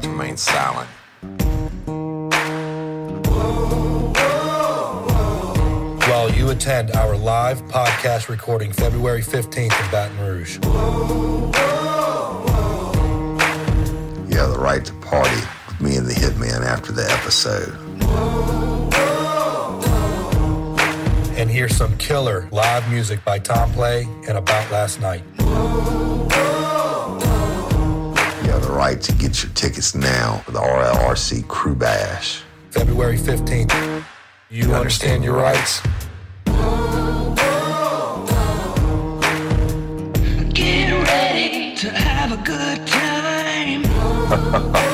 to remain silent. While you attend our live podcast recording February 15th in Baton Rouge. You have the right to party with me and the Hitman after the episode. And hear some killer live music by Tom Play and About Last Night. You have the right to get your tickets now for the RLRC Krewe Bash. February 15th. You, understand your rights? Get ready to have a good time.